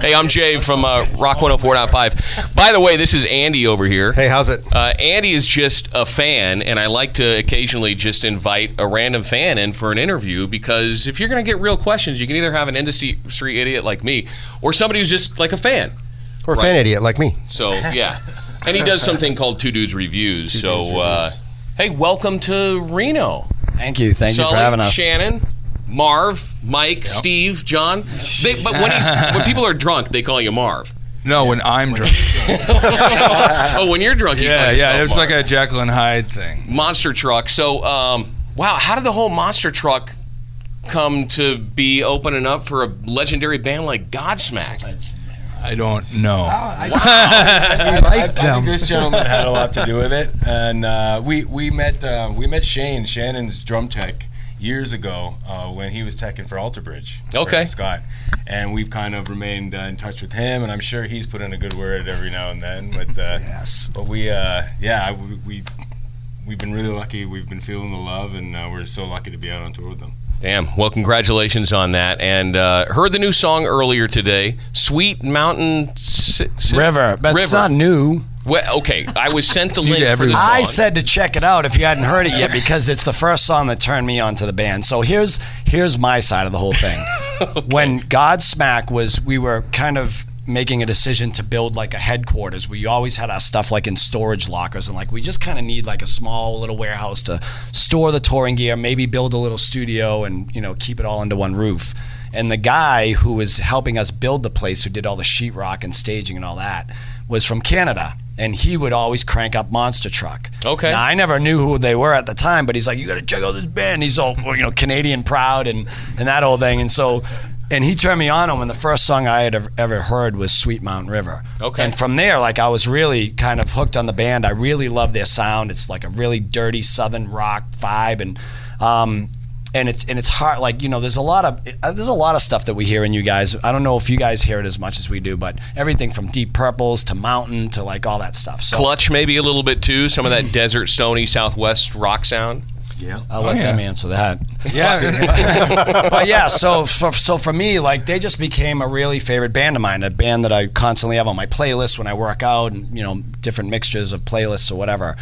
Hey, I'm Jay from uh, Rock 104.5. By the way, this is Andy over here. Hey, how's it? Uh, Andy is just a fan, and I like to occasionally just invite a random fan in for an interview because if you're going to get real questions, you can either have an industry idiot like me or somebody who's just like a fan. Or a fan idiot like me. So, yeah. and he does something called Two Dudes Reviews. so, Uh, hey, welcome to Reno. Thank you. Thank you for having us. Shannon, Marv, Mike, Steve, John. They, but when, he's, when people are drunk, they call you Marv. No, when I'm drunk. oh, when you're drunk, you yeah, call yeah. yourself It was Marv. like a Jekyll and Hyde thing. monster truck. So, um, wow, how did the whole monster truck come to be opening up for a legendary band like Godsmack? I don't know. I, I I, like I them. think this gentleman had a lot to do with it, and uh, we we met uh, we met Shane Shannon's drum tech years ago uh, when he was teching for Alter Bridge. Okay. Scott, and we've kind of remained uh, in touch with him, and I'm sure he's put in a good word every now and then. But uh, Yes. but we uh, yeah we, we we've been really lucky. We've been feeling the love, and uh, we're so lucky to be out on tour with them. Damn. Well, congratulations on that. And uh, heard the new song earlier today, "Sweet Mountain Si- Si- River, but it's River. not new. Well, okay, I was sent the link to for the song. I said to check it out if you hadn't heard it yet because it's the first song that turned me on to the band. So here's here's my side of the whole thing. When Godsmack was, we were kind of making a decision to build like a headquarters. We always had our stuff like in storage lockers and like we just kind of need like a small little warehouse to store the touring gear, maybe build a little studio and you know keep it all under one roof. And the guy who was helping us build the place, who did all the sheetrock and staging and all that, was from Canada. And he would always crank up Monster Truck. Okay. Now, I never knew who they were at the time, but he's like, "You got to check out this band." He's all, you know, Canadian proud and and that whole thing. And so, and he turned me on him. And the first song I had ever, ever heard was "Sweet Mountain River." Okay. And from there, like I was really kind of hooked on the band. I really love their sound. It's like a really dirty Southern rock vibe, and um, and it's and it's hard. Like you know, there's a lot of uh, there's a lot of stuff that we hear in you guys. I don't know if you guys hear it as much as we do, but everything from Deep Purples to Mountain to like all that stuff. So Clutch maybe a little bit too. Some of that desert, stony, southwest rock sound. Yeah. I'll let yeah. them answer that. Yeah. but yeah, so for, so for me, like they just became a really favorite band of mine, a band that I constantly have on my playlist when I work out, and you know, different mixtures of playlists or whatever.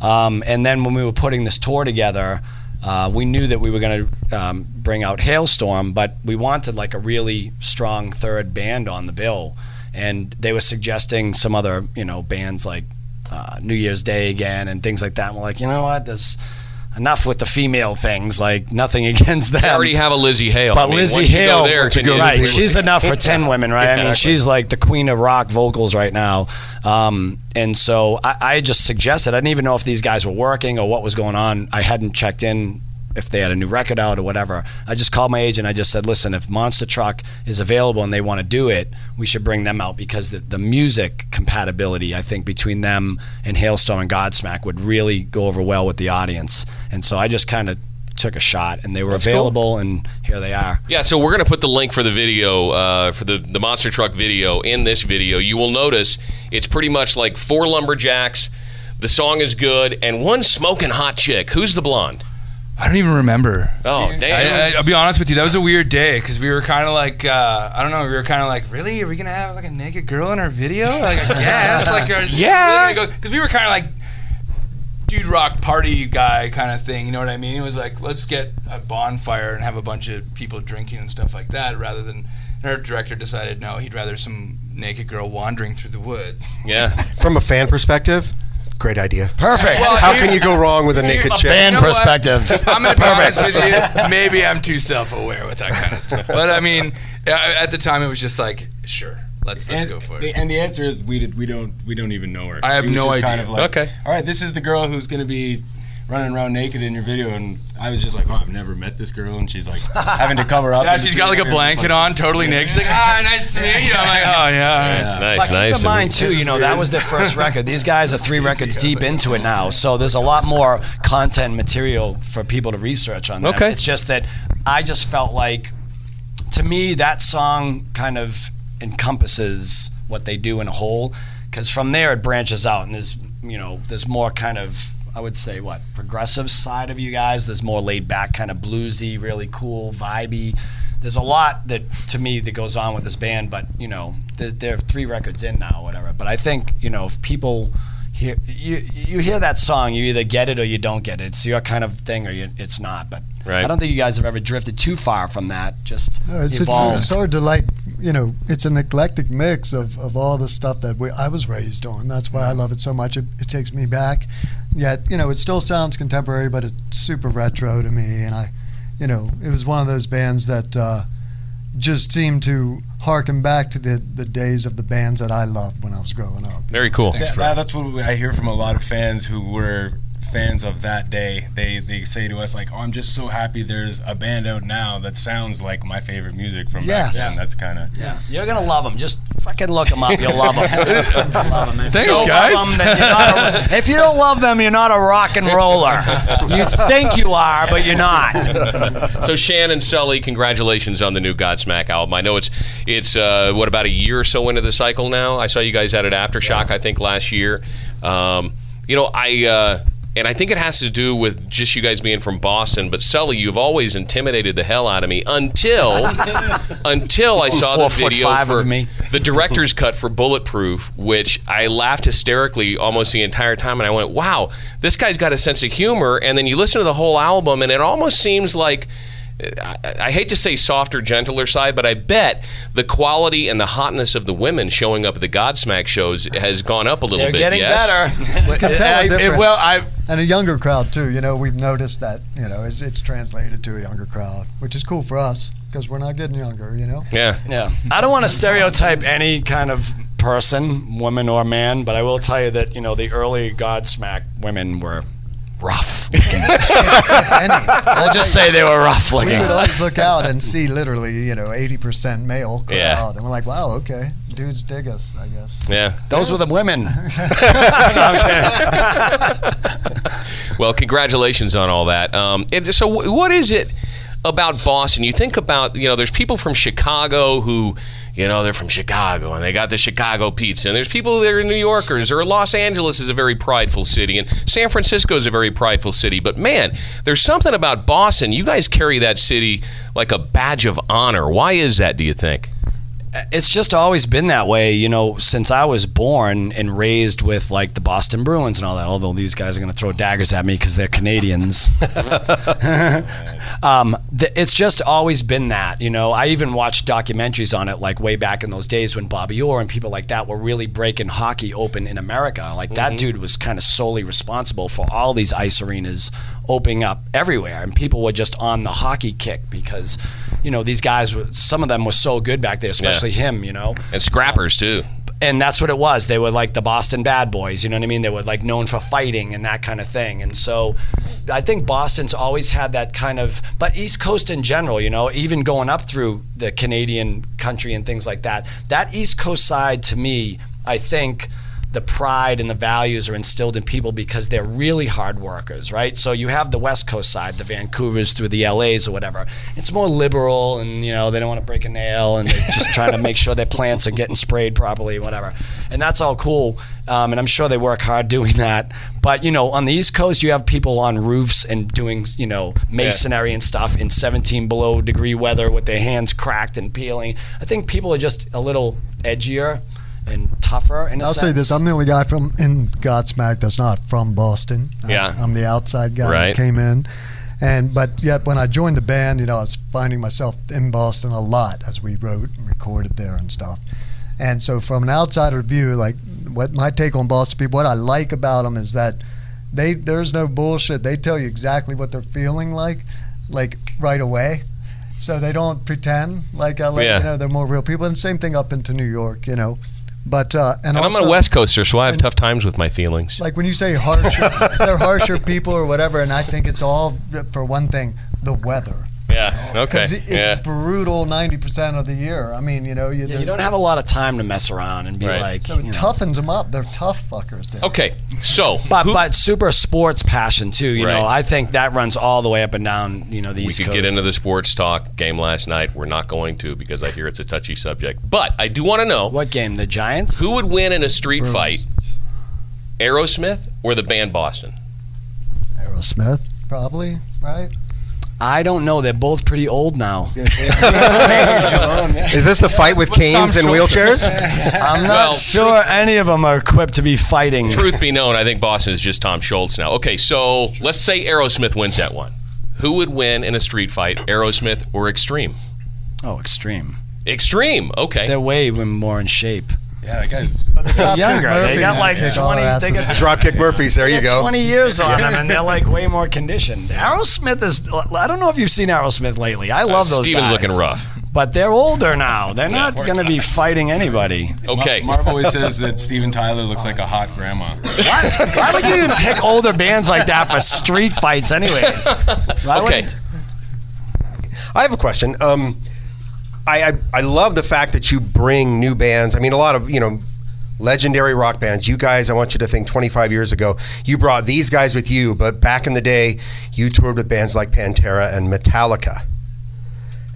Um, and then when we were putting this tour together, uh, we knew that we were going to um, bring out Halestorm, but we wanted like a really strong third band on the bill, and they were suggesting some other you know bands like uh, New Year's Day again and things like that. And we're like, you know what, there's enough with the female things. Like nothing against them. They already have a Lzzy Hale. But I mean, Lzzy Hale, there, right? She's enough for ten women, right? I mean, she's like the queen of rock vocals right now. Um, and so I, I just suggested. I didn't even know if these guys were working or what was going on. I hadn't checked in if they had a new record out or whatever. I just called my agent. I just said, listen, if Monster Truck is available and they want to do it, we should bring them out because the, the music compatibility, I think, between them and Halestorm and Godsmack would really go over well with the audience. And so I just kind of took a shot and they were cool. available and here they are. Yeah, so we're going to put the link for the video, uh, for the, the monster truck video in this video. You will notice it's pretty much like four lumberjacks. The song is good, and one smoking hot chick. Who's the blonde? I don't even remember. Oh, I, damn. I, will be honest with you. That was a weird day because we were kind of like, uh, I don't know. We were kind of like, really? Are we gonna have like a naked girl in our video? Like, I guess. like, are, Yeah. Because we were kind of like, dude rock party guy kind of thing. You know what I mean? It was like, let's get a bonfire and have a bunch of people drinking and stuff like that, rather than. and Our director decided no, he'd rather some naked girl wandering through the woods. yeah. From a fan perspective, great idea. Perfect. Well, How here- can you go wrong with a naked chick? band You know what? perspective. I'm gonna be honest with you. Maybe I'm too self-aware with that kind of stuff. But I mean, uh, at the time, it was just like, sure, let's let's and, go for the- it. and the answer is we did, we don't we don't even know her. I have no idea. Kind of like, Okay. All right, this is the girl who's going to be running around naked in your video, and I was just like, oh, I've never met this girl, and she's like having to cover up. Yeah, and she's it's got like a blanket like- on, totally naked. She's like, ah, nice to meet you. I'm like, oh yeah, all right. Nice, But nice. keep in mind too, you know, that was their first record. These guys are three records deep into it now, so there's a lot more content material for people to research on. Them. Okay. It's just that I just felt like, to me, that song kind of encompasses what they do in a whole, because from there it branches out, and there's you know there's more kind of I would say what progressive side of you guys. There's more laid back, kind of bluesy, really cool, vibey. there's a lot that to me that goes on with this band, but you know, there's, there are three records in now, whatever. But I think you know, if people hear you you hear that song, you either get it or you don't get it. It's your kind of thing, or you, it's not. But Right. I don't think you guys have ever drifted too far from that. Just No, it's, it's, evolved. it's hard to like, you know, it's an eclectic mix of, of all the stuff that we, I was raised on. That's why I love it so much. It, it takes me back. Yet, you know, it still sounds contemporary, but it's super retro to me. And I, you know, it was one of those bands that uh, just seemed to harken back to the, the days of the bands that I loved when I was growing up. Very cool. That- that- that's what I hear from a lot of fans who were fans of that day. They they say to us like, "Oh, I'm just so happy there's a band out now that sounds like my favorite music from Yes. back then." That's kind of yes. You're gonna love them. Just fucking look them up. You'll love them. love 'em. If Thanks, you don't guys. Love 'em, then you're not a, if you don't love them, you're not a rock and roller. You think you are, but you're not. So Shannon Sully, congratulations on the new Godsmack album. I know it's it's uh, what about a year or so into the cycle now. I saw you guys had it aftershock, I think last year. Um, you know, I uh, and I think it has to do with just you guys being from Boston. But Sully, you've always intimidated the hell out of me until until I saw Four the foot video five for of me. the director's cut for Bulletproof, which I laughed hysterically almost the entire time, and I went, "Wow, this guy's got a sense of humor." And then you listen to the whole album, and it almost seems like. I, I hate to say softer, gentler side, but I bet the quality and the hotness of the women showing up at the Godsmack shows has gone up a little They're bit. getting yes? better. can tell I- the it- difference. well, I And a younger crowd too. You know, we've noticed that. You know, it's, it's translated to a younger crowd, which is cool for us because we're not getting younger. You know. Yeah. Yeah. I don't want to stereotype any kind of person, woman or man, but I will tell you that, you know, the early Godsmack women were rough. I'll just say they were rough looking. We would always look out and see literally, you know, eighty percent male crowd, Yeah. and we're like, wow, okay, dudes dig us, I guess. Yeah. Those were the women. Well, congratulations on all that. Um, so, what is it about Boston? You think about, you know, there's people from Chicago who, you know, they're from Chicago and they got the Chicago pizza. And there's people that are New Yorkers, or Los Angeles is a very prideful city, and San Francisco is a very prideful city. But man, there's something about Boston. You guys carry that city like a badge of honor. Why is that, do you think? It's just always been that way, you know, since I was born and raised with like the Boston Bruins and all that. Although these guys are going to throw daggers at me because they're Canadians. um, th- it's just always been that, you know. I even watched documentaries on it, like way back in those days when Bobby Orr and people like that were really breaking hockey open in America. Like that dude was kind of solely responsible for all these ice arenas opening up everywhere, and people were just on the hockey kick because, you know, these guys. Some of them were so good back there, especially him, you know And scrappers, too. and that's what it was. They were like the Boston Bad Boys, you know what I mean? They were like known for fighting and that kind of thing. And so I think Boston's always had that kind of, but East Coast in general, you know, even going up through the Canadian country and things like that, that East Coast side to me, I think the pride and the values are instilled in people because they're really hard workers, right? So you have the West Coast side, the Vancouvers through the LAs or whatever. It's more liberal and, you know, they don't want to break a nail and they're just trying to make sure their plants are getting sprayed properly, whatever. And that's all cool. Um, and I'm sure they work hard doing that. But, you know, on the East Coast, you have people on roofs and doing, you know, masonry and stuff in 17 below degree weather with their hands cracked and peeling. I think people are just a little edgier and tougher in a I'll sense. say this: I'm the only guy from in Godsmack that's not from Boston. I- Yeah. I'm the outside guy Right. that came in, and but yet when I joined the band, you know, I was finding myself in Boston a lot as we wrote and recorded there and stuff. And so, from an outsider view, like what my take on Boston people, what I like about them is that they there's no bullshit. They tell you exactly what they're feeling like, like right away. So they don't pretend like LA. Yeah. You know, they're more real people. And same thing up into New York. You know, but uh, and, And also, I'm a West Coaster, so I have tough times with my feelings. like when you say harsher, they're harsher people or whatever, and I think it's all for one thing, the weather. Yeah. Okay. Because it's Yeah. brutal 90% of the year. I mean, you know, you, Yeah, you don't have a lot of time to mess around and be Right. like, so you it know. toughens them up. They're tough fuckers. Dude. Okay. So, But who- but super sports passion too. You know, I think that runs all the way up and down. You know, the we East could Coast. get into the sports talk game last night. We're not going to because I hear it's a touchy subject. But I do want to know what game? The Giants. who would win in a street Bruins. fight, Aerosmith or the band Boston? Aerosmith, probably, right? I don't know. They're both pretty old now. Is this the fight with canes and wheelchairs? I'm not Well, sure any of them are equipped to be fighting. Truth be known, I think Boston is just Tom Scholz now. Okay, so let's say Aerosmith wins that one. Who would win in a street fight, Aerosmith or Extreme? Oh, extreme. Extreme. Okay. They're way more in shape. Yeah, that guy. Dropkick younger. They Murphys got like kick all 20 our they got- asses. Dropkick Murphys. There They you got go. 20 years on them, and they're like way more conditioned. Aerosmith is. I don't know if you've seen Aerosmith lately. I love those Steven's guys. looking rough. But they're older now. They're not going to be fighting anybody. Okay. Marv always says that Steven Tyler looks like a hot grandma. Why, why would you even pick older bands like that for street fights, anyways? Why would Okay. it- I have a question. Um, I, I I love the fact that you bring new bands. I mean, a lot of you know legendary rock bands. You guys, I want you to think 25 years ago, you brought these guys with you, but back in the day, you toured with bands like Pantera and Metallica.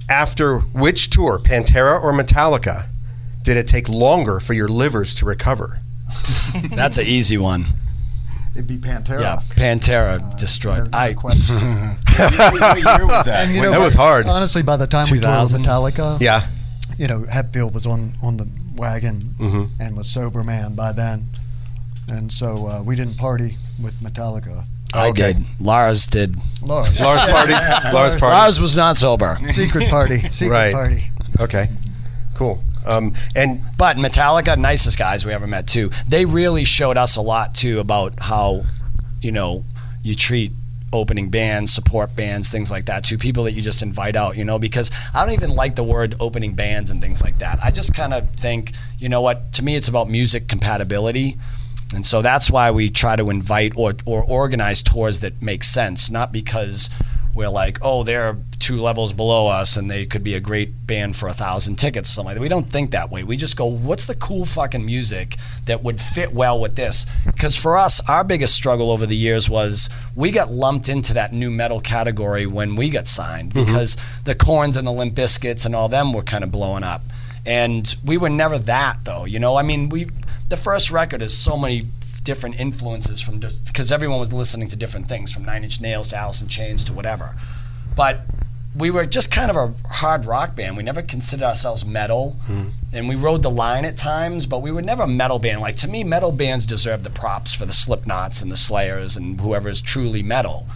After which tour, Pantera or Metallica, did it take longer for your livers to recover? That's an easy one. It'd be Pantera. Yeah, Pantera uh, No- destroyed. no I question. what year was that? And you know, That was hard. Honestly, by the time we toured 2000? Metallica, Yeah. you know, Hetfield was on on the wagon Mhm. and was sober man by then, and so uh, we didn't party with Metallica. I Okay. did. Lars did. Lars, Lars party. Lars party. Lars was not sober. secret party, secret Right. party. Okay. Cool. Um, and But Metallica, nicest guys we ever met too. They really showed us a lot too about how, you know, you treat opening bands, support bands, things like that too. People that you just invite out, you know, because I don't even like the word opening bands and things like that. I just kind of think, you know what, to me it's about music compatibility. And so that's why we try to invite or, or organize tours that make sense, not because we're like, oh, they're two levels below us and they could be a great band for a thousand tickets or something like that. We don't think that way. We just go, what's the cool fucking music that would fit well with this? Because for us, our biggest struggle over the years was we got lumped into that nu metal category when we got signed mm-hmm. because the Korns and the Limp Bizkits and all them were kind of blowing up. And we were never that though, you know. I mean, we the first record is so many different influences from because everyone was listening to different things from Nine Inch Nails to Alice in Chains to whatever. But we were just kind of a hard rock band. We never considered ourselves metal, and we rode the line at times. But we were never a metal band. Like to me, metal bands deserve the props for the Slipknots and the Slayers and whoever is truly metal.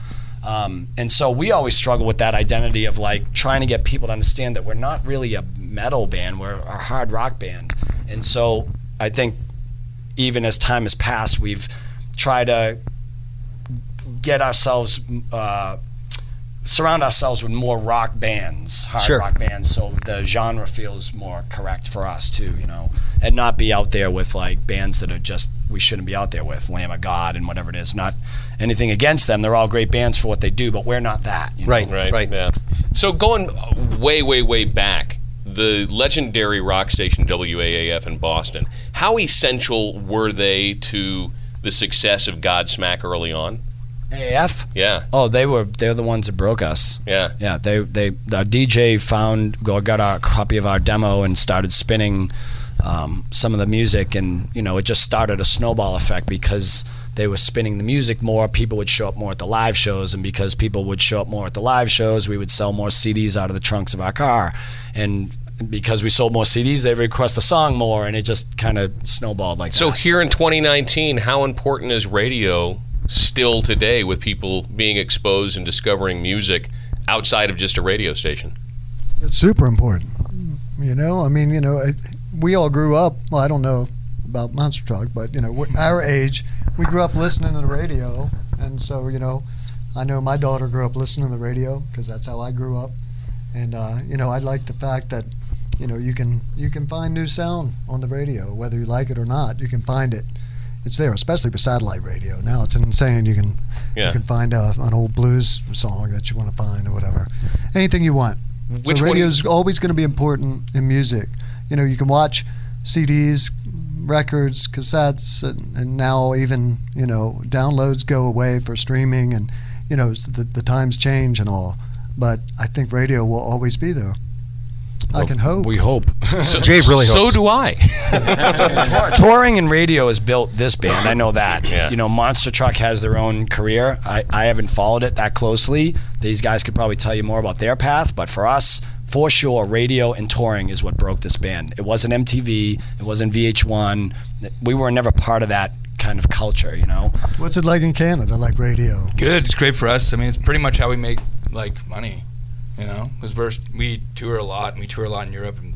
Um, and so we always struggle with that identity of like trying to get people to understand that we're not really a metal band, we're a hard rock band. And so I think even as time has passed, we've tried to get ourselves, uh, surround ourselves with more rock bands, hard Sure. rock bands, so the genre feels more correct for us too, you know, and not be out there with like bands that are just we shouldn't be out there with, Lamb of God and whatever it is. Not anything against them; they're all great bands for what they do, but we're not that. you know? Right. Right. Right. Yeah. So going way, way, way back, the legendary rock station WAAF in Boston. How essential were they to the success of Godsmack early on? AF. Yeah. Oh, they were. They're the ones that broke us. Yeah. Yeah, they they our DJ found got our copy of our demo and started spinning um, some of the music, and you know it just started a snowball effect because they were spinning the music more. People would show up more at the live shows, and because people would show up more at the live shows, we would sell more CDs out of the trunks of our car, and because we sold more CDs, they request the song more, and it just kind of snowballed like So that. here in 2019, how important is radio still today with people being exposed and discovering music outside of just a radio station? It's super important. You know, I mean, you know, it, we all grew up. Well, I don't know about Monster Truck, but you know, our age, we grew up listening to the radio, and so you know, I know my daughter grew up listening to the radio because that's how I grew up, and uh, you know, I like the fact that you know you can you can find new sound on the radio whether you like it or not. You can find it. It's there, especially with satellite radio. Now it's insane. You can Yeah. you can find a, an old blues song that you want to find or whatever. Anything you want. Which so one do you- radio is always going to be important in music. You know, you can watch CDs, records, cassettes, and, and now even you know downloads go away for streaming, and you know the the times change and all. But I think radio will always be there. I can hope. We hope. So, Jay really hopes So hopes. do I. touring and radio has built this band. I know that. Yeah. You know, Monster Truck has their own career. I, I haven't followed it that closely. These guys could probably tell you more about their path, but for us, for sure, radio and touring is what broke this band. It wasn't MTV, it wasn't VH1. We were never part of that kind of culture, you know? What's it like in Canada, like radio? Good. It's great for us. I mean, it's pretty much how we make like money, you know, because we're we tour a lot and we tour a lot in Europe. And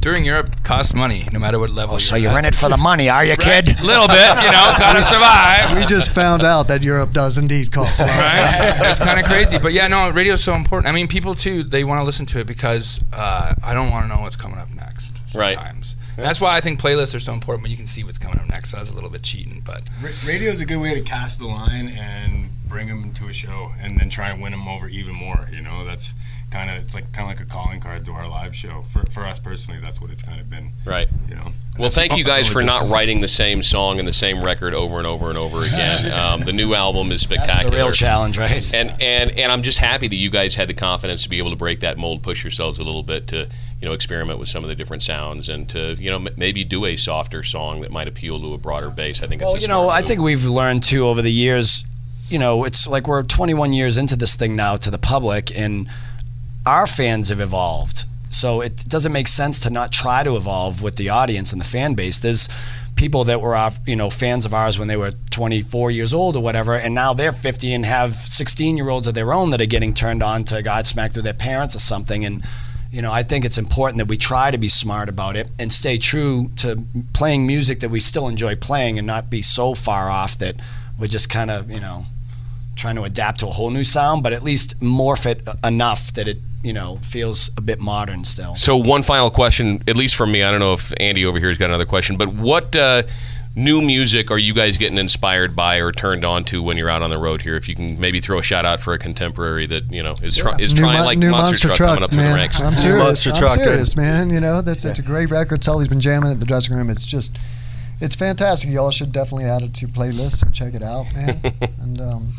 touring Europe costs money, no matter what level. Oh, So you're you're in it for the money, are you, Right? kid? A little bit, you know, gotta survive. We just found out that Europe does indeed cost a lot. right? It's kind of crazy, but yeah, no, radio's so important. I mean, people too, they want to listen to it because uh, I don't want to know what's coming up next. Right. Sometimes. And that's why I think playlists are so important. When you can see what's coming up next, so I was a little bit cheating, but Ra- Radio is a good way to cast the line and bring them to a show, and then try and win them over even more. You know, that's kind of it's like kind of like a calling card to our live show. For for us personally, that's what it's kind of been. Right. You know. Well, thank you guys for not writing the same song and the same record over and over and over again. Um, the new album is That's spectacular. the real challenge, right? and and and I'm just happy that you guys had the confidence to be able to break that mold, push yourselves a little bit to you know experiment with some of the different sounds and to you know m- maybe do a softer song that might appeal to a broader base. I think Well, it's a you know, smart I move. think we've learned too over the years. You know, it's like we're 21 years into this thing now to the public, and our fans have evolved. So it doesn't make sense to not try to evolve with the audience and the fan base. There's people that were, you know, fans of ours when they were 24 years old or whatever, and now they're 50 and have 16 year olds of their own that are getting turned on to Godsmack through their parents or something. And you know, I think it's important that we try to be smart about it and stay true to playing music that we still enjoy playing and not be so far off that we're just kind of, you know, trying to adapt to a whole new sound, but at least morph it enough that it, you know, feels a bit modern still. So one final question, at least from me. I don't know if Andy over here has got another question, but what uh, new music are you guys getting inspired by or turned on to when you're out on the road here? If you can maybe throw a shout out for a contemporary that you know is, try, is New trying Mon- like new Monster, Truck, coming up through the ranks. I'm serious. Monster I'm Truck, serious, man. You know, that's it's a great record. Sully's been jamming at the dressing room. It's just, it's fantastic. Y'all should definitely add it to your playlists and check it out, man. and um,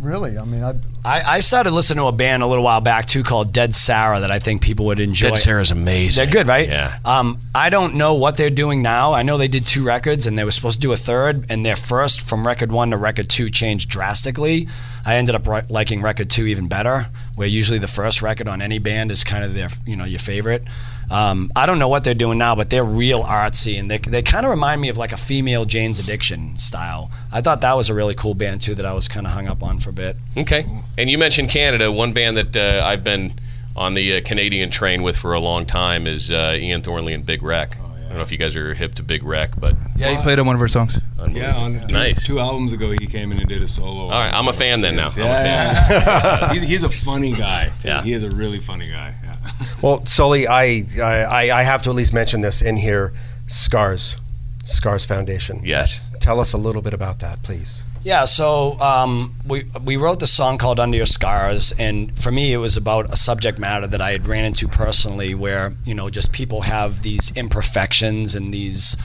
really, I mean, I I, I started listening to a band a little while back too called Dead Sara that I think people would enjoy. Dead Sara's amazing. They're good, right? Yeah. Um, I don't know what they're doing now. I know they did two records and they were supposed to do a third, and their first from record one to record two changed drastically. I ended up ri- liking record two even better, where usually the first record on any band is kind of their, you know, your favorite. Um, I don't know what they're doing now, but they're real artsy, and they, they kind of remind me of like a female Jane's Addiction style. I thought that was a really cool band too that I was kind of hung up on for a bit. Okay. And you mentioned Canada. One band that uh, I've been on the uh, Canadian train with for a long time is uh, Ian Thornley and Big Wreck. I don't know if you guys are hip to Big Wreck, but yeah, he played on one of our songs. Yeah, on two, Nice. two albums ago, he came in and did a solo. All right, I'm a fan then now. I'm a Yeah, yeah. he's, he's a funny guy. too. Yeah. He is a really funny guy. Yeah. Well, Sully, I, I I have to at least mention this in here. Scars, Scars Foundation. yes. Tell us a little bit about that, please. Yeah, so um, we we wrote the song called "Under Your Scars," and for me, it was about a subject matter that I had ran into personally, where you know, just people have these imperfections and these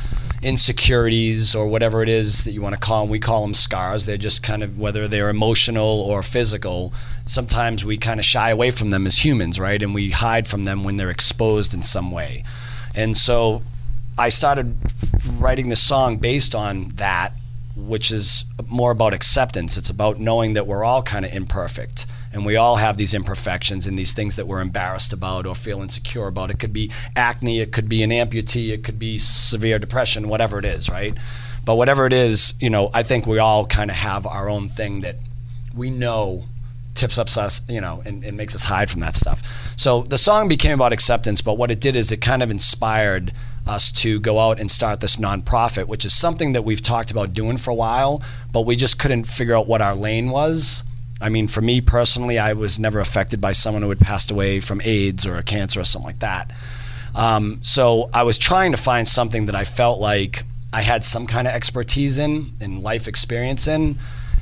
insecurities or whatever it is that you want to call them. We call them scars. They're just kind of whether they're emotional or physical. Sometimes we kind of shy away from them as humans, right? And we hide from them when they're exposed in some way. And so I started writing the song based on that, which is more about acceptance. It's about knowing that we're all kind of imperfect and we all have these imperfections and these things that we're embarrassed about or feel insecure about. It could be acne, it could be an amputee, it could be severe depression, whatever it is, right? But whatever it is, you know, I think we all kind of have our own thing that we know tips up us, you know, and, and makes us hide from that stuff. So the song became about acceptance, but what it did is it kind of inspired us to go out and start this nonprofit, which is something that we've talked about doing for a while, but we just couldn't figure out what our lane was. I mean, for me personally, I was never affected by someone who had passed away from AIDS or a cancer or something like that. Um, so I was trying to find something that I felt like I had some kind of expertise in and life experience in.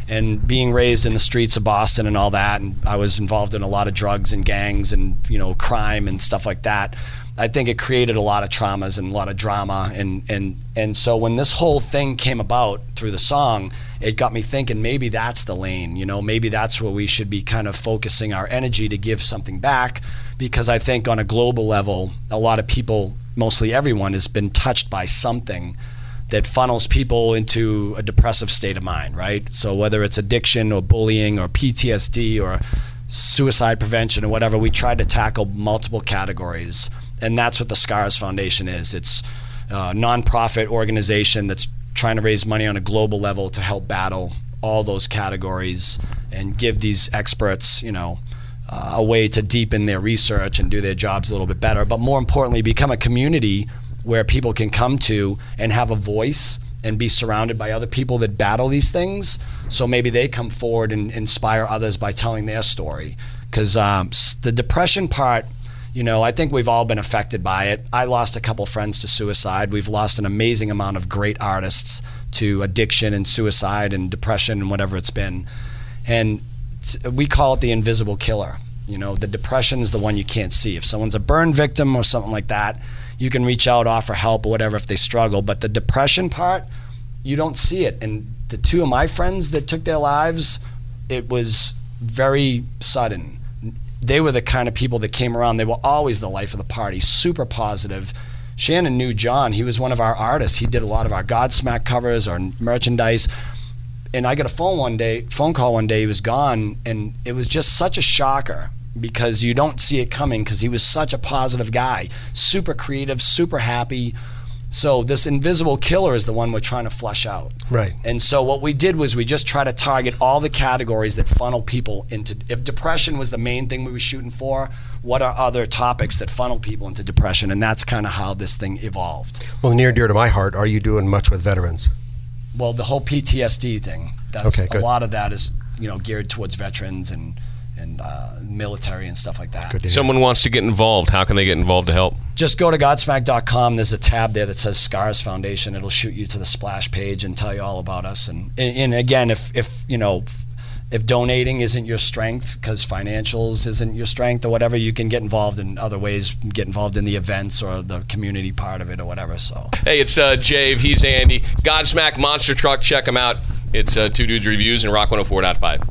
And being raised in the streets of Boston and all that, and I was involved in a lot of drugs and gangs and you know crime and stuff like that. I think it created a lot of traumas and a lot of drama, and and and so when this whole thing came about through the song, it got me thinking maybe that's the lane, you know, maybe that's where we should be kind of focusing our energy to give something back, because I think on a global level, a lot of people, mostly everyone, has been touched by something that funnels people into a depressive state of mind, right? So whether it's addiction or bullying or PTSD or suicide prevention or whatever, we try to tackle multiple categories, and that's what the Scars Foundation is. It's a nonprofit organization that's trying to raise money on a global level to help battle all those categories and give these experts, you know, uh, a way to deepen their research and do their jobs a little bit better. But more importantly, become a community where people can come to and have a voice and be surrounded by other people that battle these things. So maybe they come forward and inspire others by telling their story. Because um, the depression part, you know, I think we've all been affected by it. I lost a couple friends to suicide. We've lost an amazing amount of great artists to addiction and suicide and depression and whatever it's been. And we call it the invisible killer. You know, the depression is the one you can't see. If someone's a burn victim or something like that, you can reach out, offer help or whatever if they struggle. But the depression part, you don't see it. And the two of my friends that took their lives, it was very sudden. They were the kind of people that came around. They were always the life of the party, super positive. Shannon knew John. He was one of our artists. He did a lot of our Godsmack covers or merchandise. And I got a phone one day, phone call one day. He was gone, and it was just such a shocker because you don't see it coming because he was such a positive guy, super creative, super happy. So this invisible killer is the one we're trying to flush out. Right. And so what we did was we just try to target all the categories that funnel people into. If depression was the main thing we were shooting for, what are other topics that funnel people into depression? And that's kind of how this thing evolved. Well, near and dear to my heart, are you doing much with veterans? Well, the whole PTSD thing. That's Okay, good. a lot of that is you know geared towards veterans and and uh, military and stuff like that. Good to hear. Someone wants to get involved. How can they get involved to help? Just go to Godsmack.com. There's a tab there that says Scars Foundation. It'll shoot you to the splash page and tell you all about us. And and, and again, if if you know. If donating isn't your strength, because financials isn't your strength or whatever, you can get involved in other ways. Get involved in the events or the community part of it or whatever. So Hey, it's uh, Jave. He's Andy. Godsmack Monster Truck. Check him out. It's uh, Two Dudes Reviews and Rock 104.5.